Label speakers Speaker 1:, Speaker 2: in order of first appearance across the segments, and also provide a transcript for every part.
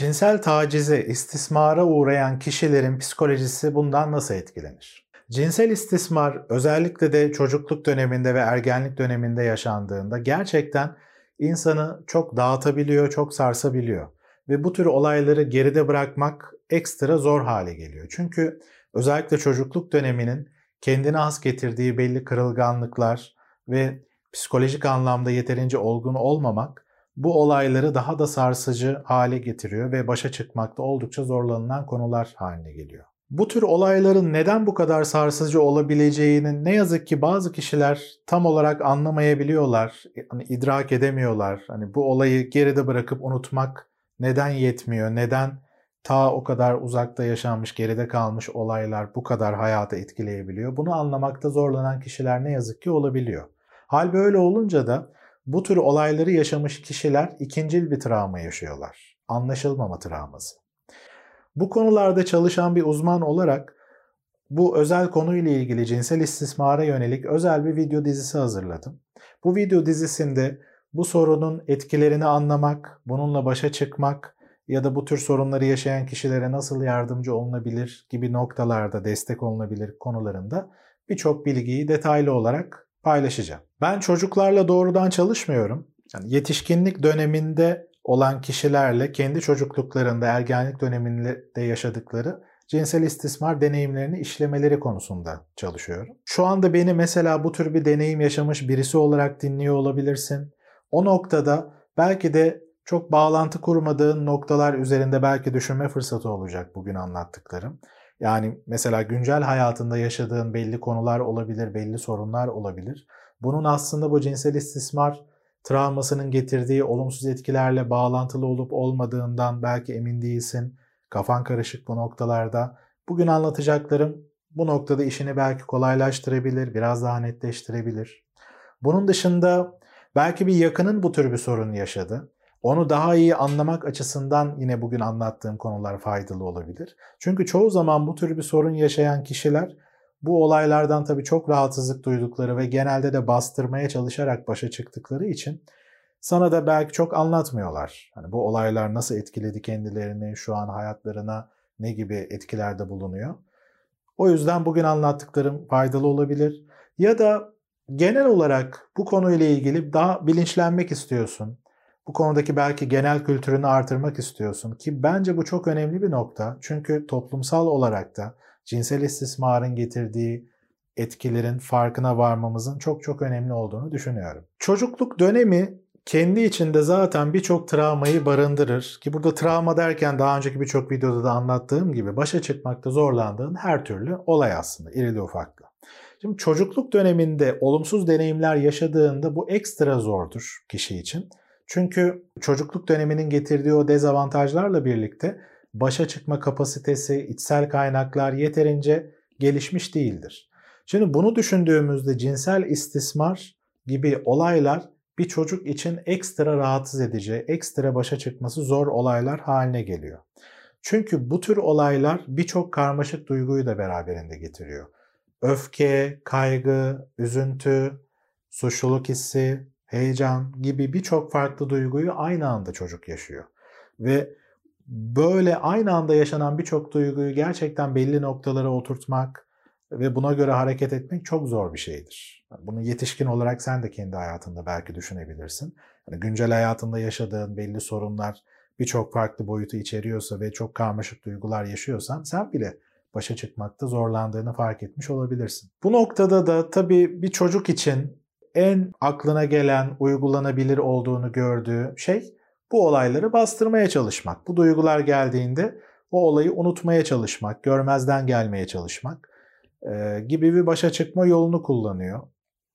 Speaker 1: Cinsel tacize, istismara uğrayan kişilerin psikolojisi bundan nasıl etkilenir? Cinsel istismar özellikle de çocukluk döneminde ve ergenlik döneminde yaşandığında gerçekten insanı çok dağıtabiliyor, çok sarsabiliyor. Ve bu tür olayları geride bırakmak ekstra zor hale geliyor. Çünkü özellikle çocukluk döneminin kendine has getirdiği belli kırılganlıklar ve psikolojik anlamda yeterince olgun olmamak bu olayları daha da sarsıcı hale getiriyor ve başa çıkmakta oldukça zorlanılan konular haline geliyor. Bu tür olayların neden bu kadar sarsıcı olabileceğini ne yazık ki bazı kişiler tam olarak anlamayabiliyorlar, hani idrak edemiyorlar. Hani bu olayı geride bırakıp unutmak neden yetmiyor? Neden ta o kadar uzakta yaşanmış, geride kalmış olaylar bu kadar hayata etkileyebiliyor? Bunu anlamakta zorlanan kişiler ne yazık ki olabiliyor. Hal böyle olunca da bu tür olayları yaşamış kişiler ikincil bir travma yaşıyorlar. Anlaşılmama travması. Bu konularda çalışan bir uzman olarak bu özel konuyla ilgili cinsel istismara yönelik özel bir video dizisi hazırladım. Bu video dizisinde bu sorunun etkilerini anlamak, bununla başa çıkmak ya da bu tür sorunları yaşayan kişilere nasıl yardımcı olunabilir gibi noktalarda destek olunabilir konularında birçok bilgiyi detaylı olarak paylaşacağım. Ben çocuklarla doğrudan çalışmıyorum. Yani yetişkinlik döneminde olan kişilerle kendi çocukluklarında, ergenlik döneminde yaşadıkları cinsel istismar deneyimlerini işlemeleri konusunda çalışıyorum. Şu anda beni mesela bu tür bir deneyim yaşamış birisi olarak dinliyor olabilirsin. O noktada belki de çok bağlantı kurmadığın noktalar üzerinde belki düşünme fırsatı olacak bugün anlattıklarım. Yani mesela güncel hayatında yaşadığın belli konular olabilir, belli sorunlar olabilir. Bunun aslında bu cinsel istismar travmasının getirdiği olumsuz etkilerle bağlantılı olup olmadığından belki emin değilsin. Kafan karışık bu noktalarda. Bugün anlatacaklarım bu noktada işini belki kolaylaştırabilir, biraz daha netleştirebilir. Bunun dışında belki bir yakının bu tür bir sorun yaşadı. Onu daha iyi anlamak açısından yine bugün anlattığım konular faydalı olabilir. Çünkü çoğu zaman bu tür bir sorun yaşayan kişiler bu olaylardan tabii çok rahatsızlık duydukları ve genelde de bastırmaya çalışarak başa çıktıkları için sana da belki çok anlatmıyorlar. Hani bu olaylar nasıl etkiledi kendilerini, şu an hayatlarına ne gibi etkilerde bulunuyor. O yüzden bugün anlattıklarım faydalı olabilir. Ya da genel olarak bu konuyla ilgili daha bilinçlenmek istiyorsun. Bu konudaki belki genel kültürünü artırmak istiyorsun ki bence bu çok önemli bir nokta. Çünkü toplumsal olarak da cinsel istismarın getirdiği etkilerin farkına varmamızın çok çok önemli olduğunu düşünüyorum. Çocukluk dönemi kendi içinde zaten birçok travmayı barındırır. Ki burada travma derken daha önceki birçok videoda da anlattığım gibi başa çıkmakta zorlandığın her türlü olay aslında irili ufaklı. Şimdi çocukluk döneminde olumsuz deneyimler yaşadığında bu ekstra zordur kişi için. Çünkü çocukluk döneminin getirdiği o dezavantajlarla birlikte başa çıkma kapasitesi, içsel kaynaklar yeterince gelişmiş değildir. Şimdi bunu düşündüğümüzde cinsel istismar gibi olaylar bir çocuk için ekstra rahatsız edici, ekstra başa çıkması zor olaylar haline geliyor. Çünkü bu tür olaylar birçok karmaşık duyguyu da beraberinde getiriyor. Öfke, kaygı, üzüntü, suçluluk hissi, heyecan gibi birçok farklı duyguyu aynı anda çocuk yaşıyor. Ve böyle aynı anda yaşanan birçok duyguyu gerçekten belli noktalara oturtmak ve buna göre hareket etmek çok zor bir şeydir. Bunu yetişkin olarak sen de kendi hayatında belki düşünebilirsin. Yani güncel hayatında yaşadığın belli sorunlar birçok farklı boyutu içeriyorsa ve çok karmaşık duygular yaşıyorsan sen bile başa çıkmakta zorlandığını fark etmiş olabilirsin. Bu noktada da tabii bir çocuk için en aklına gelen, uygulanabilir olduğunu gördüğü şey bu olayları bastırmaya çalışmak. Bu duygular geldiğinde o olayı unutmaya çalışmak, görmezden gelmeye çalışmak e, gibi bir başa çıkma yolunu kullanıyor.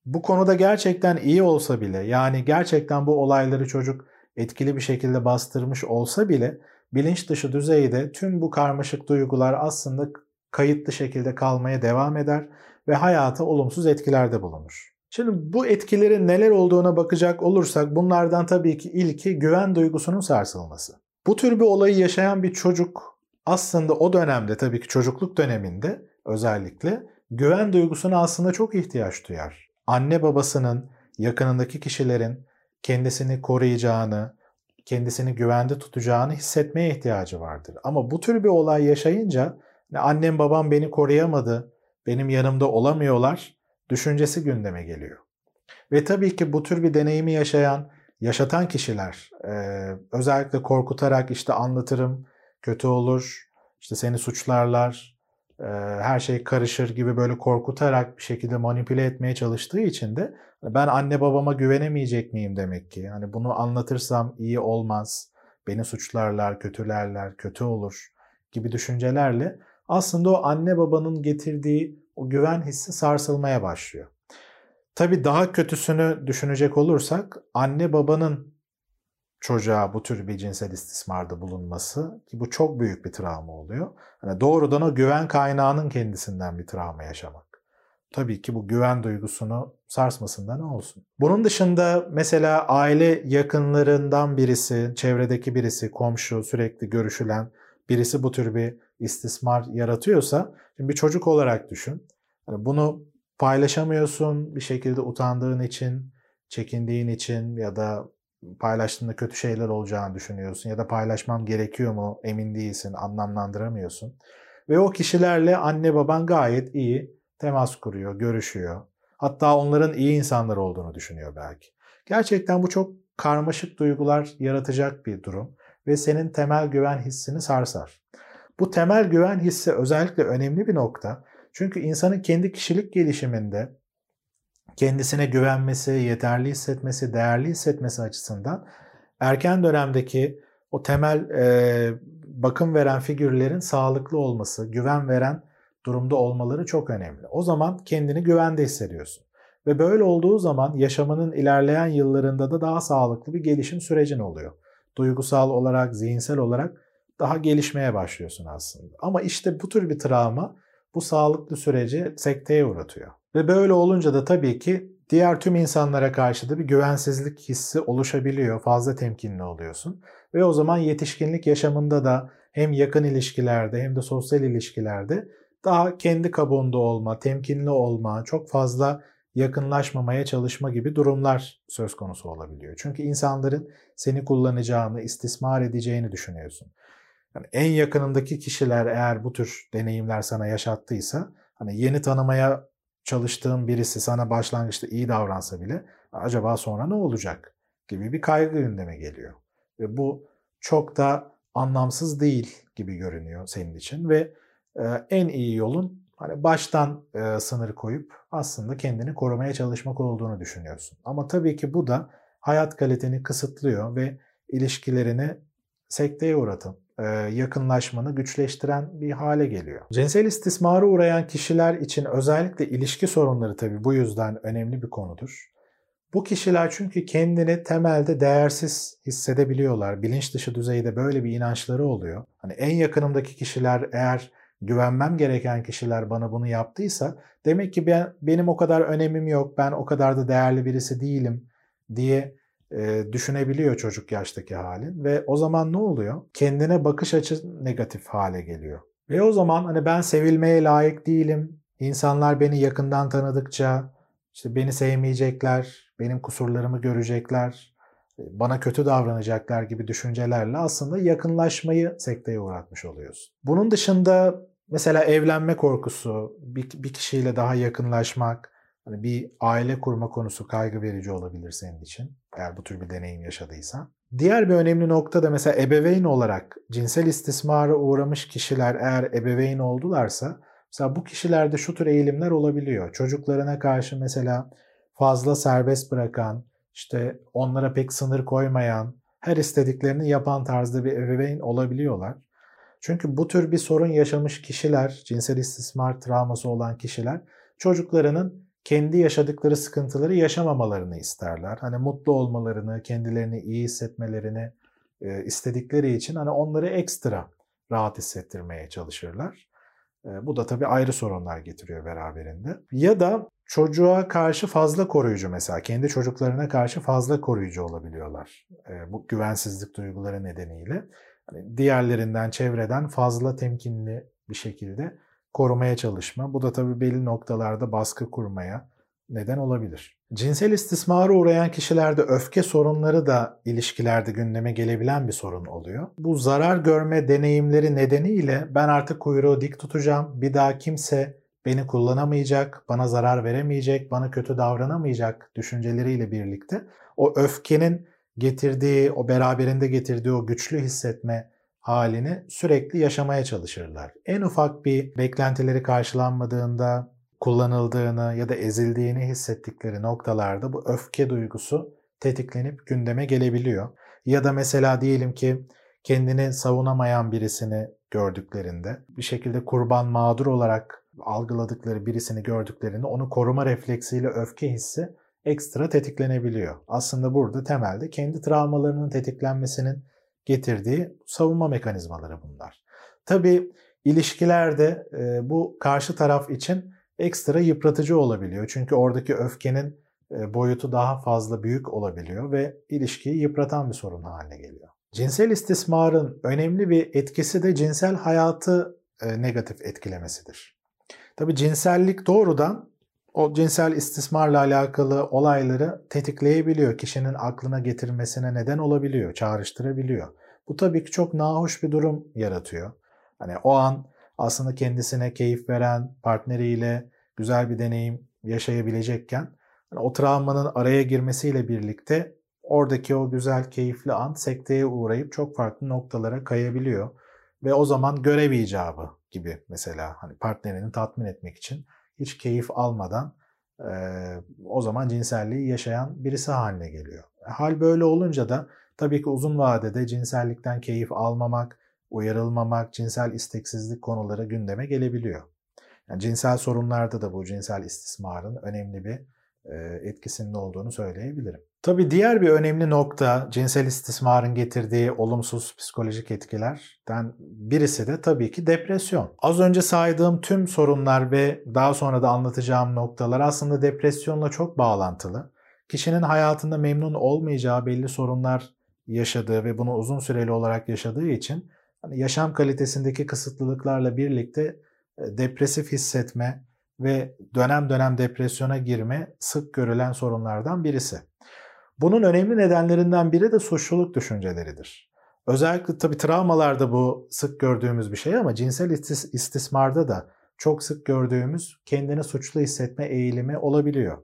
Speaker 1: Bu konuda gerçekten iyi olsa bile yani gerçekten bu olayları çocuk etkili bir şekilde bastırmış olsa bile bilinç dışı düzeyde tüm bu karmaşık duygular aslında kayıtlı şekilde kalmaya devam eder ve hayata olumsuz etkilerde bulunur. Şimdi bu etkilerin neler olduğuna bakacak olursak bunlardan tabii ki ilki güven duygusunun sarsılması. Bu tür bir olayı yaşayan bir çocuk aslında o dönemde tabii ki çocukluk döneminde özellikle güven duygusuna aslında çok ihtiyaç duyar. Anne babasının, yakınındaki kişilerin kendisini koruyacağını, kendisini güvende tutacağını hissetmeye ihtiyacı vardır. Ama bu tür bir olay yaşayınca annem babam beni koruyamadı, benim yanımda olamıyorlar düşüncesi gündeme geliyor. Ve tabii ki bu tür bir deneyimi yaşayan, yaşatan kişiler özellikle korkutarak işte anlatırım, kötü olur, işte seni suçlarlar, her şey karışır gibi böyle korkutarak bir şekilde manipüle etmeye çalıştığı için de ben anne babama güvenemeyecek miyim demek ki. Yani bunu anlatırsam iyi olmaz, beni suçlarlar, kötülerler, kötü olur gibi düşüncelerle aslında o anne babanın getirdiği o güven hissi sarsılmaya başlıyor. Tabii daha kötüsünü düşünecek olursak anne babanın çocuğa bu tür bir cinsel istismarda bulunması ki bu çok büyük bir travma oluyor. Hani doğrudan o güven kaynağının kendisinden bir travma yaşamak. Tabii ki bu güven duygusunu sarsmasında ne olsun. Bunun dışında mesela aile yakınlarından birisi, çevredeki birisi, komşu, sürekli görüşülen birisi bu tür bir istismar yaratıyorsa, şimdi bir çocuk olarak düşün. Yani bunu paylaşamıyorsun bir şekilde utandığın için, çekindiğin için ya da paylaştığında kötü şeyler olacağını düşünüyorsun ya da paylaşmam gerekiyor mu emin değilsin, anlamlandıramıyorsun. Ve o kişilerle anne baban gayet iyi temas kuruyor, görüşüyor. Hatta onların iyi insanlar olduğunu düşünüyor belki. Gerçekten bu çok karmaşık duygular yaratacak bir durum ve senin temel güven hissini sarsar. Bu temel güven hissi özellikle önemli bir nokta. Çünkü insanın kendi kişilik gelişiminde kendisine güvenmesi, yeterli hissetmesi, değerli hissetmesi açısından erken dönemdeki o temel e, bakım veren figürlerin sağlıklı olması, güven veren durumda olmaları çok önemli. O zaman kendini güvende hissediyorsun. Ve böyle olduğu zaman yaşamının ilerleyen yıllarında da daha sağlıklı bir gelişim sürecin oluyor. Duygusal olarak, zihinsel olarak daha gelişmeye başlıyorsun aslında. Ama işte bu tür bir travma bu sağlıklı süreci sekteye uğratıyor. Ve böyle olunca da tabii ki diğer tüm insanlara karşı da bir güvensizlik hissi oluşabiliyor. Fazla temkinli oluyorsun. Ve o zaman yetişkinlik yaşamında da hem yakın ilişkilerde hem de sosyal ilişkilerde daha kendi kabuğunda olma, temkinli olma, çok fazla yakınlaşmamaya çalışma gibi durumlar söz konusu olabiliyor. Çünkü insanların seni kullanacağını, istismar edeceğini düşünüyorsun. Yani en yakınındaki kişiler eğer bu tür deneyimler sana yaşattıysa, hani yeni tanımaya çalıştığın birisi sana başlangıçta iyi davransa bile acaba sonra ne olacak gibi bir kaygı gündeme geliyor. Ve bu çok da anlamsız değil gibi görünüyor senin için ve en iyi yolun hani baştan sınır koyup aslında kendini korumaya çalışmak olduğunu düşünüyorsun. Ama tabii ki bu da hayat kaliteni kısıtlıyor ve ilişkilerini sekteye uğratan, yakınlaşmanı güçleştiren bir hale geliyor. Cinsel istismara uğrayan kişiler için özellikle ilişki sorunları tabii bu yüzden önemli bir konudur. Bu kişiler çünkü kendini temelde değersiz hissedebiliyorlar. Bilinç dışı düzeyde böyle bir inançları oluyor. Hani en yakınımdaki kişiler eğer güvenmem gereken kişiler bana bunu yaptıysa demek ki ben, benim o kadar önemim yok, ben o kadar da değerli birisi değilim diye e, düşünebiliyor çocuk yaştaki halin ve o zaman ne oluyor? Kendine bakış açı negatif hale geliyor. Ve o zaman hani ben sevilmeye layık değilim. İnsanlar beni yakından tanıdıkça işte beni sevmeyecekler, benim kusurlarımı görecekler, bana kötü davranacaklar gibi düşüncelerle aslında yakınlaşmayı sekteye uğratmış oluyorsun. Bunun dışında mesela evlenme korkusu, bir, bir kişiyle daha yakınlaşmak, hani bir aile kurma konusu kaygı verici olabilir senin için eğer bu tür bir deneyim yaşadıysan. Diğer bir önemli nokta da mesela ebeveyn olarak cinsel istismara uğramış kişiler eğer ebeveyn oldularsa mesela bu kişilerde şu tür eğilimler olabiliyor. Çocuklarına karşı mesela fazla serbest bırakan, işte onlara pek sınır koymayan, her istediklerini yapan tarzda bir ebeveyn olabiliyorlar. Çünkü bu tür bir sorun yaşamış kişiler, cinsel istismar travması olan kişiler çocuklarının kendi yaşadıkları sıkıntıları yaşamamalarını isterler. Hani mutlu olmalarını, kendilerini iyi hissetmelerini e, istedikleri için hani onları ekstra rahat hissettirmeye çalışırlar. Bu da tabii ayrı sorunlar getiriyor beraberinde. Ya da çocuğa karşı fazla koruyucu mesela kendi çocuklarına karşı fazla koruyucu olabiliyorlar. Bu güvensizlik duyguları nedeniyle. Hani diğerlerinden, çevreden fazla temkinli bir şekilde korumaya çalışma. Bu da tabii belli noktalarda baskı kurmaya, neden olabilir. Cinsel istismara uğrayan kişilerde öfke sorunları da ilişkilerde gündeme gelebilen bir sorun oluyor. Bu zarar görme deneyimleri nedeniyle ben artık kuyruğu dik tutacağım, bir daha kimse beni kullanamayacak, bana zarar veremeyecek, bana kötü davranamayacak düşünceleriyle birlikte o öfkenin getirdiği, o beraberinde getirdiği o güçlü hissetme halini sürekli yaşamaya çalışırlar. En ufak bir beklentileri karşılanmadığında, kullanıldığını ya da ezildiğini hissettikleri noktalarda bu öfke duygusu tetiklenip gündeme gelebiliyor. Ya da mesela diyelim ki kendini savunamayan birisini gördüklerinde bir şekilde kurban mağdur olarak algıladıkları birisini gördüklerinde onu koruma refleksiyle öfke hissi ekstra tetiklenebiliyor. Aslında burada temelde kendi travmalarının tetiklenmesinin getirdiği savunma mekanizmaları bunlar. Tabi ilişkilerde bu karşı taraf için ekstra yıpratıcı olabiliyor. Çünkü oradaki öfkenin e, boyutu daha fazla büyük olabiliyor ve ilişkiyi yıpratan bir sorun haline geliyor. Cinsel istismarın önemli bir etkisi de cinsel hayatı e, negatif etkilemesidir. Tabi cinsellik doğrudan o cinsel istismarla alakalı olayları tetikleyebiliyor. Kişinin aklına getirmesine neden olabiliyor, çağrıştırabiliyor. Bu tabii ki çok nahoş bir durum yaratıyor. Hani o an aslında kendisine keyif veren partneriyle güzel bir deneyim yaşayabilecekken hani o travmanın araya girmesiyle birlikte oradaki o güzel keyifli an sekteye uğrayıp çok farklı noktalara kayabiliyor. Ve o zaman görev icabı gibi mesela hani partnerini tatmin etmek için hiç keyif almadan e, o zaman cinselliği yaşayan birisi haline geliyor. Hal böyle olunca da tabii ki uzun vadede cinsellikten keyif almamak, uyarılmamak, cinsel isteksizlik konuları gündeme gelebiliyor. Yani cinsel sorunlarda da bu cinsel istismarın önemli bir etkisinin olduğunu söyleyebilirim. Tabii diğer bir önemli nokta cinsel istismarın getirdiği olumsuz psikolojik etkilerden birisi de tabii ki depresyon. Az önce saydığım tüm sorunlar ve daha sonra da anlatacağım noktalar aslında depresyonla çok bağlantılı. Kişinin hayatında memnun olmayacağı belli sorunlar yaşadığı ve bunu uzun süreli olarak yaşadığı için hani yaşam kalitesindeki kısıtlılıklarla birlikte depresif hissetme ve dönem dönem depresyona girme sık görülen sorunlardan birisi. Bunun önemli nedenlerinden biri de suçluluk düşünceleridir. Özellikle tabii travmalarda bu sık gördüğümüz bir şey ama cinsel istismarda da çok sık gördüğümüz kendini suçlu hissetme eğilimi olabiliyor.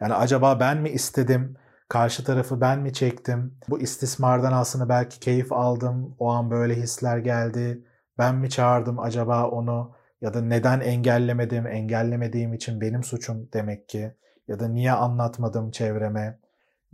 Speaker 1: Yani acaba ben mi istedim, karşı tarafı ben mi çektim, bu istismardan aslında belki keyif aldım, o an böyle hisler geldi, ben mi çağırdım acaba onu? Ya da neden engellemedim, engellemediğim için benim suçum demek ki. Ya da niye anlatmadım çevreme?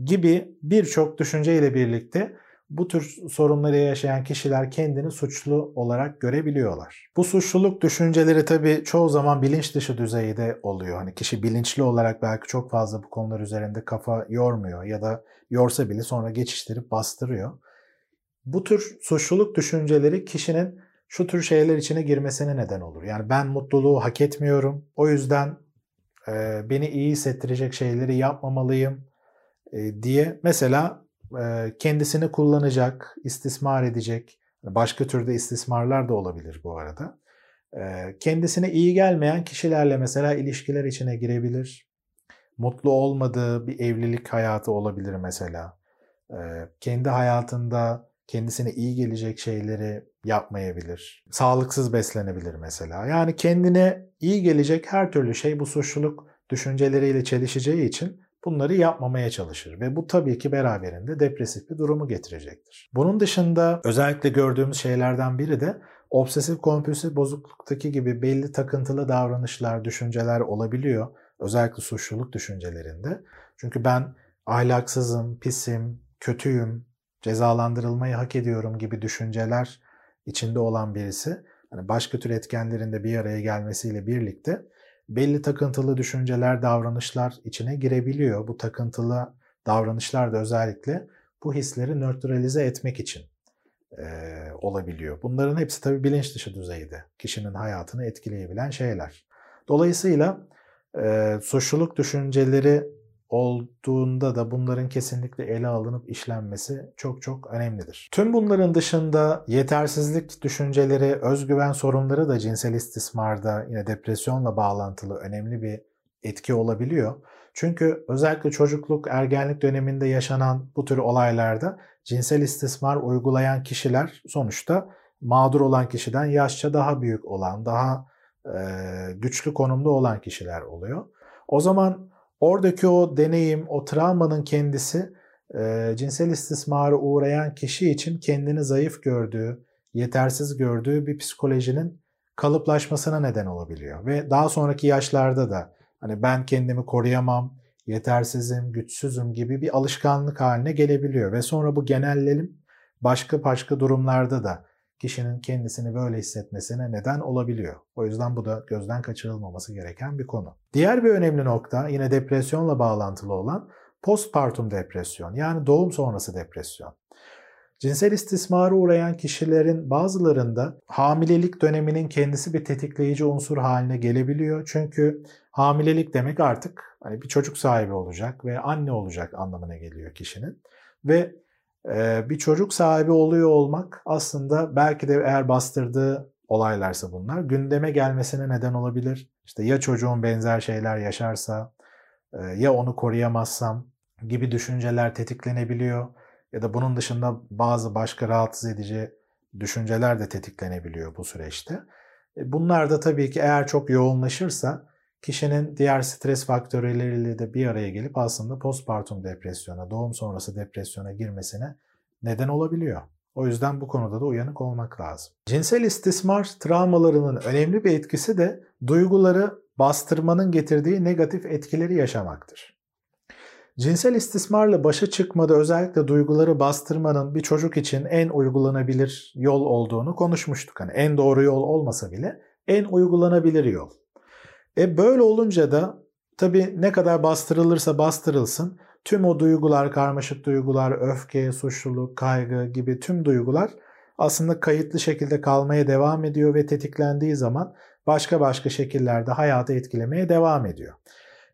Speaker 1: Gibi birçok düşünceyle birlikte bu tür sorunları yaşayan kişiler kendini suçlu olarak görebiliyorlar. Bu suçluluk düşünceleri tabii çoğu zaman bilinç dışı düzeyde oluyor. Hani kişi bilinçli olarak belki çok fazla bu konular üzerinde kafa yormuyor ya da yorsa bile sonra geçiştirip bastırıyor. Bu tür suçluluk düşünceleri kişinin şu tür şeyler içine girmesine neden olur. Yani ben mutluluğu hak etmiyorum. O yüzden beni iyi hissettirecek şeyleri yapmamalıyım diye mesela kendisini kullanacak, istismar edecek, başka türde istismarlar da olabilir bu arada. Kendisine iyi gelmeyen kişilerle mesela ilişkiler içine girebilir. Mutlu olmadığı bir evlilik hayatı olabilir mesela. Kendi hayatında kendisine iyi gelecek şeyleri yapmayabilir. Sağlıksız beslenebilir mesela. Yani kendine iyi gelecek her türlü şey bu suçluluk düşünceleriyle çelişeceği için bunları yapmamaya çalışır ve bu tabii ki beraberinde depresif bir durumu getirecektir. Bunun dışında özellikle gördüğümüz şeylerden biri de obsesif kompulsif bozukluktaki gibi belli takıntılı davranışlar, düşünceler olabiliyor. Özellikle suçluluk düşüncelerinde. Çünkü ben ahlaksızım, pisim, kötüyüm, cezalandırılmayı hak ediyorum gibi düşünceler içinde olan birisi hani başka tür etkenlerin de bir araya gelmesiyle birlikte belli takıntılı düşünceler, davranışlar içine girebiliyor. Bu takıntılı davranışlar da özellikle bu hisleri nötralize etmek için e, olabiliyor. Bunların hepsi tabii bilinç dışı düzeyde kişinin hayatını etkileyebilen şeyler. Dolayısıyla e, suçluluk düşünceleri olduğunda da bunların kesinlikle ele alınıp işlenmesi çok çok önemlidir. Tüm bunların dışında yetersizlik düşünceleri, özgüven sorunları da cinsel istismarda yine depresyonla bağlantılı önemli bir etki olabiliyor. Çünkü özellikle çocukluk, ergenlik döneminde yaşanan bu tür olaylarda cinsel istismar uygulayan kişiler sonuçta mağdur olan kişiden yaşça daha büyük olan, daha e, güçlü konumda olan kişiler oluyor. O zaman oradaki o deneyim, o travmanın kendisi e, cinsel istismara uğrayan kişi için kendini zayıf gördüğü, yetersiz gördüğü bir psikolojinin kalıplaşmasına neden olabiliyor. Ve daha sonraki yaşlarda da hani ben kendimi koruyamam, yetersizim, güçsüzüm gibi bir alışkanlık haline gelebiliyor. Ve sonra bu genellelim başka başka durumlarda da kişinin kendisini böyle hissetmesine neden olabiliyor. O yüzden bu da gözden kaçırılmaması gereken bir konu. Diğer bir önemli nokta yine depresyonla bağlantılı olan postpartum depresyon yani doğum sonrası depresyon. Cinsel istismara uğrayan kişilerin bazılarında hamilelik döneminin kendisi bir tetikleyici unsur haline gelebiliyor. Çünkü hamilelik demek artık hani bir çocuk sahibi olacak ve anne olacak anlamına geliyor kişinin. Ve bir çocuk sahibi oluyor olmak aslında belki de eğer bastırdığı olaylarsa bunlar gündeme gelmesine neden olabilir. İşte ya çocuğun benzer şeyler yaşarsa ya onu koruyamazsam gibi düşünceler tetiklenebiliyor ya da bunun dışında bazı başka rahatsız edici düşünceler de tetiklenebiliyor bu süreçte. E, bunlar da tabii ki eğer çok yoğunlaşırsa kişinin diğer stres faktörleriyle de bir araya gelip aslında postpartum depresyona, doğum sonrası depresyona girmesine neden olabiliyor. O yüzden bu konuda da uyanık olmak lazım. Cinsel istismar travmalarının önemli bir etkisi de duyguları bastırmanın getirdiği negatif etkileri yaşamaktır. Cinsel istismarla başa çıkmada özellikle duyguları bastırmanın bir çocuk için en uygulanabilir yol olduğunu konuşmuştuk. Hani en doğru yol olmasa bile en uygulanabilir yol. E böyle olunca da tabii ne kadar bastırılırsa bastırılsın tüm o duygular, karmaşık duygular, öfke, suçluluk, kaygı gibi tüm duygular aslında kayıtlı şekilde kalmaya devam ediyor ve tetiklendiği zaman başka başka şekillerde hayatı etkilemeye devam ediyor.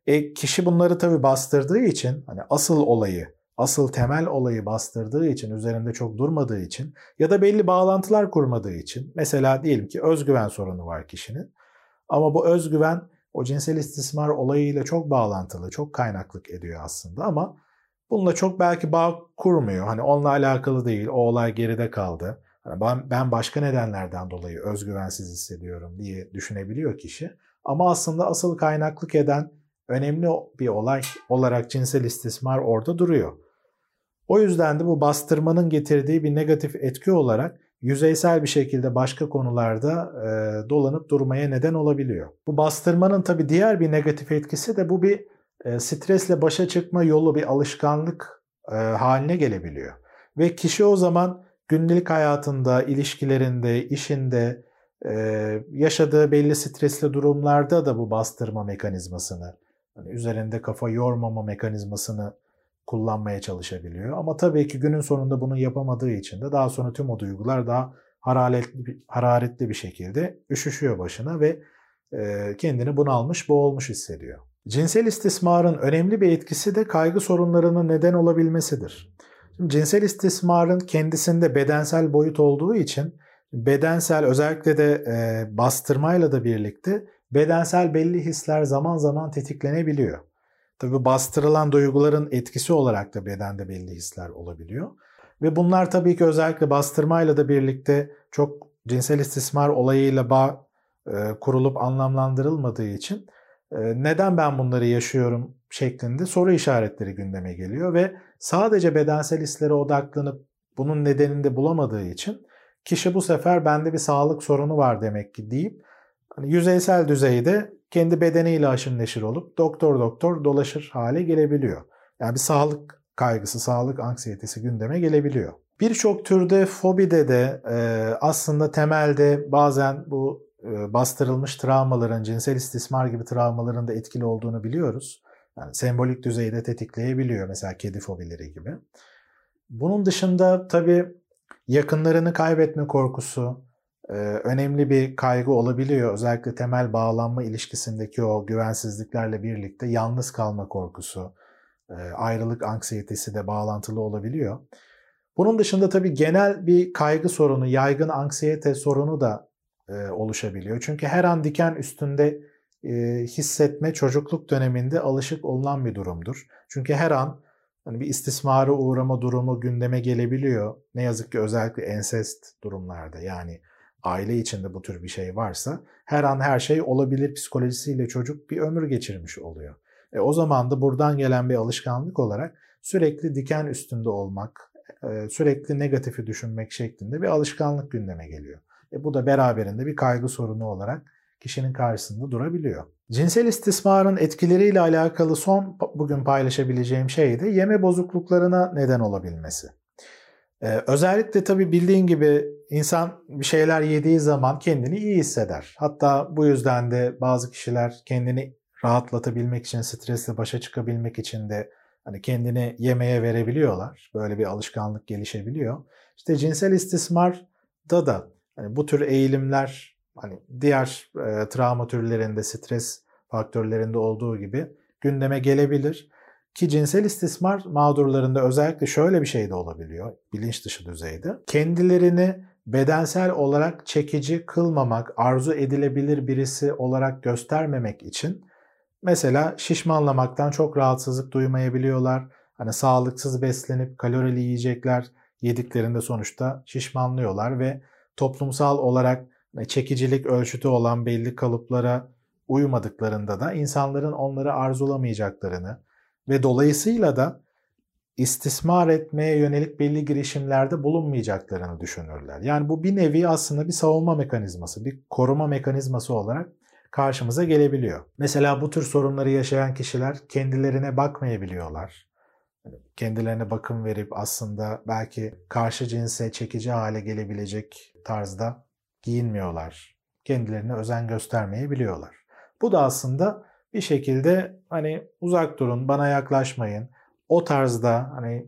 Speaker 1: E, kişi bunları tabii bastırdığı için hani asıl olayı, asıl temel olayı bastırdığı için, üzerinde çok durmadığı için ya da belli bağlantılar kurmadığı için mesela diyelim ki özgüven sorunu var kişinin. Ama bu özgüven o cinsel istismar olayıyla çok bağlantılı, çok kaynaklık ediyor aslında ama bununla çok belki bağ kurmuyor. Hani onunla alakalı değil, o olay geride kaldı. Hani ben, ben başka nedenlerden dolayı özgüvensiz hissediyorum diye düşünebiliyor kişi. Ama aslında asıl kaynaklık eden önemli bir olay olarak cinsel istismar orada duruyor. O yüzden de bu bastırmanın getirdiği bir negatif etki olarak yüzeysel bir şekilde başka konularda e, dolanıp durmaya neden olabiliyor. Bu bastırmanın tabi diğer bir negatif etkisi de bu bir e, stresle başa çıkma yolu, bir alışkanlık e, haline gelebiliyor. Ve kişi o zaman günlük hayatında, ilişkilerinde, işinde, e, yaşadığı belli stresli durumlarda da bu bastırma mekanizmasını hani üzerinde kafa yormama mekanizmasını kullanmaya çalışabiliyor. Ama tabii ki günün sonunda bunu yapamadığı için de daha sonra tüm o duygular daha hararetli, hararetli bir şekilde üşüşüyor başına ve e, kendini bunalmış, boğulmuş hissediyor. Cinsel istismarın önemli bir etkisi de kaygı sorunlarının neden olabilmesidir. Şimdi cinsel istismarın kendisinde bedensel boyut olduğu için bedensel özellikle de e, bastırmayla da birlikte bedensel belli hisler zaman zaman tetiklenebiliyor. Tabi bastırılan duyguların etkisi olarak da bedende belli hisler olabiliyor. Ve bunlar tabii ki özellikle bastırmayla da birlikte çok cinsel istismar olayıyla bağ e, kurulup anlamlandırılmadığı için e, neden ben bunları yaşıyorum şeklinde soru işaretleri gündeme geliyor ve sadece bedensel hislere odaklanıp bunun nedenini de bulamadığı için kişi bu sefer bende bir sağlık sorunu var demek ki deyip hani yüzeysel düzeyde kendi bedeniyle aşın neşir olup doktor doktor dolaşır hale gelebiliyor. Yani bir sağlık kaygısı, sağlık anksiyetesi gündeme gelebiliyor. Birçok türde fobide de e, aslında temelde bazen bu e, bastırılmış travmaların, cinsel istismar gibi travmaların da etkili olduğunu biliyoruz. Yani sembolik düzeyde tetikleyebiliyor mesela kedi fobileri gibi. Bunun dışında tabii yakınlarını kaybetme korkusu, önemli bir kaygı olabiliyor. Özellikle temel bağlanma ilişkisindeki o güvensizliklerle birlikte yalnız kalma korkusu, e, ayrılık anksiyetesi de bağlantılı olabiliyor. Bunun dışında tabii genel bir kaygı sorunu, yaygın anksiyete sorunu da e, oluşabiliyor. Çünkü her an diken üstünde e, hissetme çocukluk döneminde alışık olunan bir durumdur. Çünkü her an hani bir istismara uğrama durumu gündeme gelebiliyor. Ne yazık ki özellikle ensest durumlarda yani aile içinde bu tür bir şey varsa her an her şey olabilir psikolojisiyle çocuk bir ömür geçirmiş oluyor. E, o zaman da buradan gelen bir alışkanlık olarak sürekli diken üstünde olmak, e, sürekli negatifi düşünmek şeklinde bir alışkanlık gündeme geliyor. E, bu da beraberinde bir kaygı sorunu olarak kişinin karşısında durabiliyor. Cinsel istismarın etkileriyle alakalı son bugün paylaşabileceğim şey de yeme bozukluklarına neden olabilmesi. Ee, özellikle tabii bildiğin gibi insan bir şeyler yediği zaman kendini iyi hisseder. Hatta bu yüzden de bazı kişiler kendini rahatlatabilmek için, stresle başa çıkabilmek için de hani kendini yemeye verebiliyorlar. Böyle bir alışkanlık gelişebiliyor. İşte cinsel istismarda da hani bu tür eğilimler hani diğer e, travma türlerinde, stres faktörlerinde olduğu gibi gündeme gelebilir. Ki cinsel istismar mağdurlarında özellikle şöyle bir şey de olabiliyor bilinç dışı düzeyde. Kendilerini bedensel olarak çekici kılmamak, arzu edilebilir birisi olarak göstermemek için mesela şişmanlamaktan çok rahatsızlık duymayabiliyorlar. Hani sağlıksız beslenip kalorili yiyecekler yediklerinde sonuçta şişmanlıyorlar ve toplumsal olarak hani çekicilik ölçütü olan belli kalıplara uymadıklarında da insanların onları arzulamayacaklarını ve dolayısıyla da istismar etmeye yönelik belli girişimlerde bulunmayacaklarını düşünürler. Yani bu bir nevi aslında bir savunma mekanizması, bir koruma mekanizması olarak karşımıza gelebiliyor. Mesela bu tür sorunları yaşayan kişiler kendilerine bakmayabiliyorlar. Kendilerine bakım verip aslında belki karşı cinse çekici hale gelebilecek tarzda giyinmiyorlar. Kendilerine özen göstermeyebiliyorlar. Bu da aslında bir şekilde hani uzak durun, bana yaklaşmayın. O tarzda hani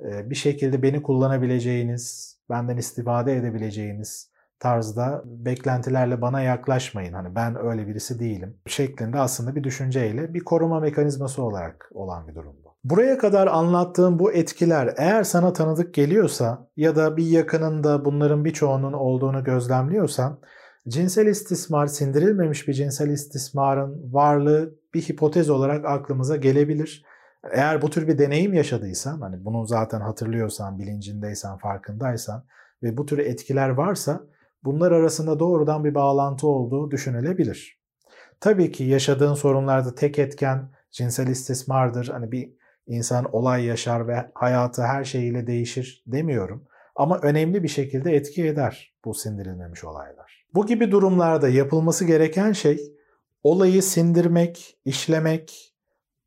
Speaker 1: bir şekilde beni kullanabileceğiniz, benden istifade edebileceğiniz tarzda beklentilerle bana yaklaşmayın. Hani ben öyle birisi değilim şeklinde aslında bir düşünceyle bir koruma mekanizması olarak olan bir durum bu. Buraya kadar anlattığım bu etkiler eğer sana tanıdık geliyorsa ya da bir yakınında bunların birçoğunun olduğunu gözlemliyorsan cinsel istismar, sindirilmemiş bir cinsel istismarın varlığı bir hipotez olarak aklımıza gelebilir. Eğer bu tür bir deneyim yaşadıysan, hani bunu zaten hatırlıyorsan, bilincindeysen, farkındaysan ve bu tür etkiler varsa bunlar arasında doğrudan bir bağlantı olduğu düşünülebilir. Tabii ki yaşadığın sorunlarda tek etken cinsel istismardır. Hani bir insan olay yaşar ve hayatı her şeyiyle değişir demiyorum. Ama önemli bir şekilde etki eder bu sindirilmemiş olaylar. Bu gibi durumlarda yapılması gereken şey olayı sindirmek, işlemek,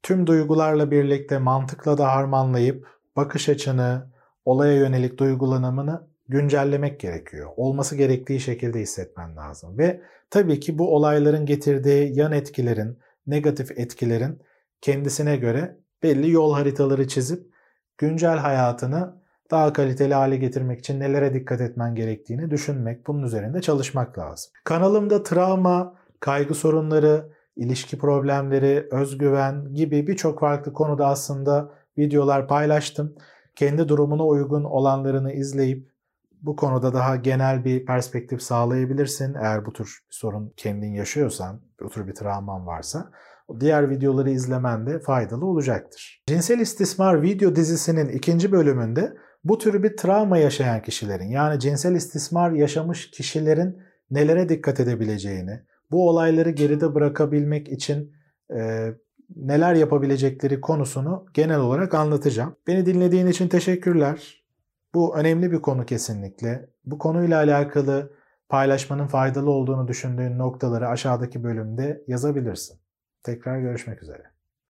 Speaker 1: tüm duygularla birlikte mantıkla da harmanlayıp bakış açını, olaya yönelik duygulanımını güncellemek gerekiyor. Olması gerektiği şekilde hissetmen lazım. Ve tabii ki bu olayların getirdiği yan etkilerin, negatif etkilerin kendisine göre belli yol haritaları çizip güncel hayatını daha kaliteli hale getirmek için nelere dikkat etmen gerektiğini düşünmek, bunun üzerinde çalışmak lazım. Kanalımda travma, kaygı sorunları, ilişki problemleri, özgüven gibi birçok farklı konuda aslında videolar paylaştım. Kendi durumuna uygun olanlarını izleyip bu konuda daha genel bir perspektif sağlayabilirsin. Eğer bu tür bir sorun kendin yaşıyorsan, bu tür bir travman varsa diğer videoları izlemen de faydalı olacaktır. Cinsel istismar video dizisinin ikinci bölümünde bu tür bir travma yaşayan kişilerin yani cinsel istismar yaşamış kişilerin nelere dikkat edebileceğini, bu olayları geride bırakabilmek için e, neler yapabilecekleri konusunu genel olarak anlatacağım. Beni dinlediğin için teşekkürler. Bu önemli bir konu kesinlikle. Bu konuyla alakalı paylaşmanın faydalı olduğunu düşündüğün noktaları aşağıdaki bölümde yazabilirsin. Tekrar görüşmek üzere.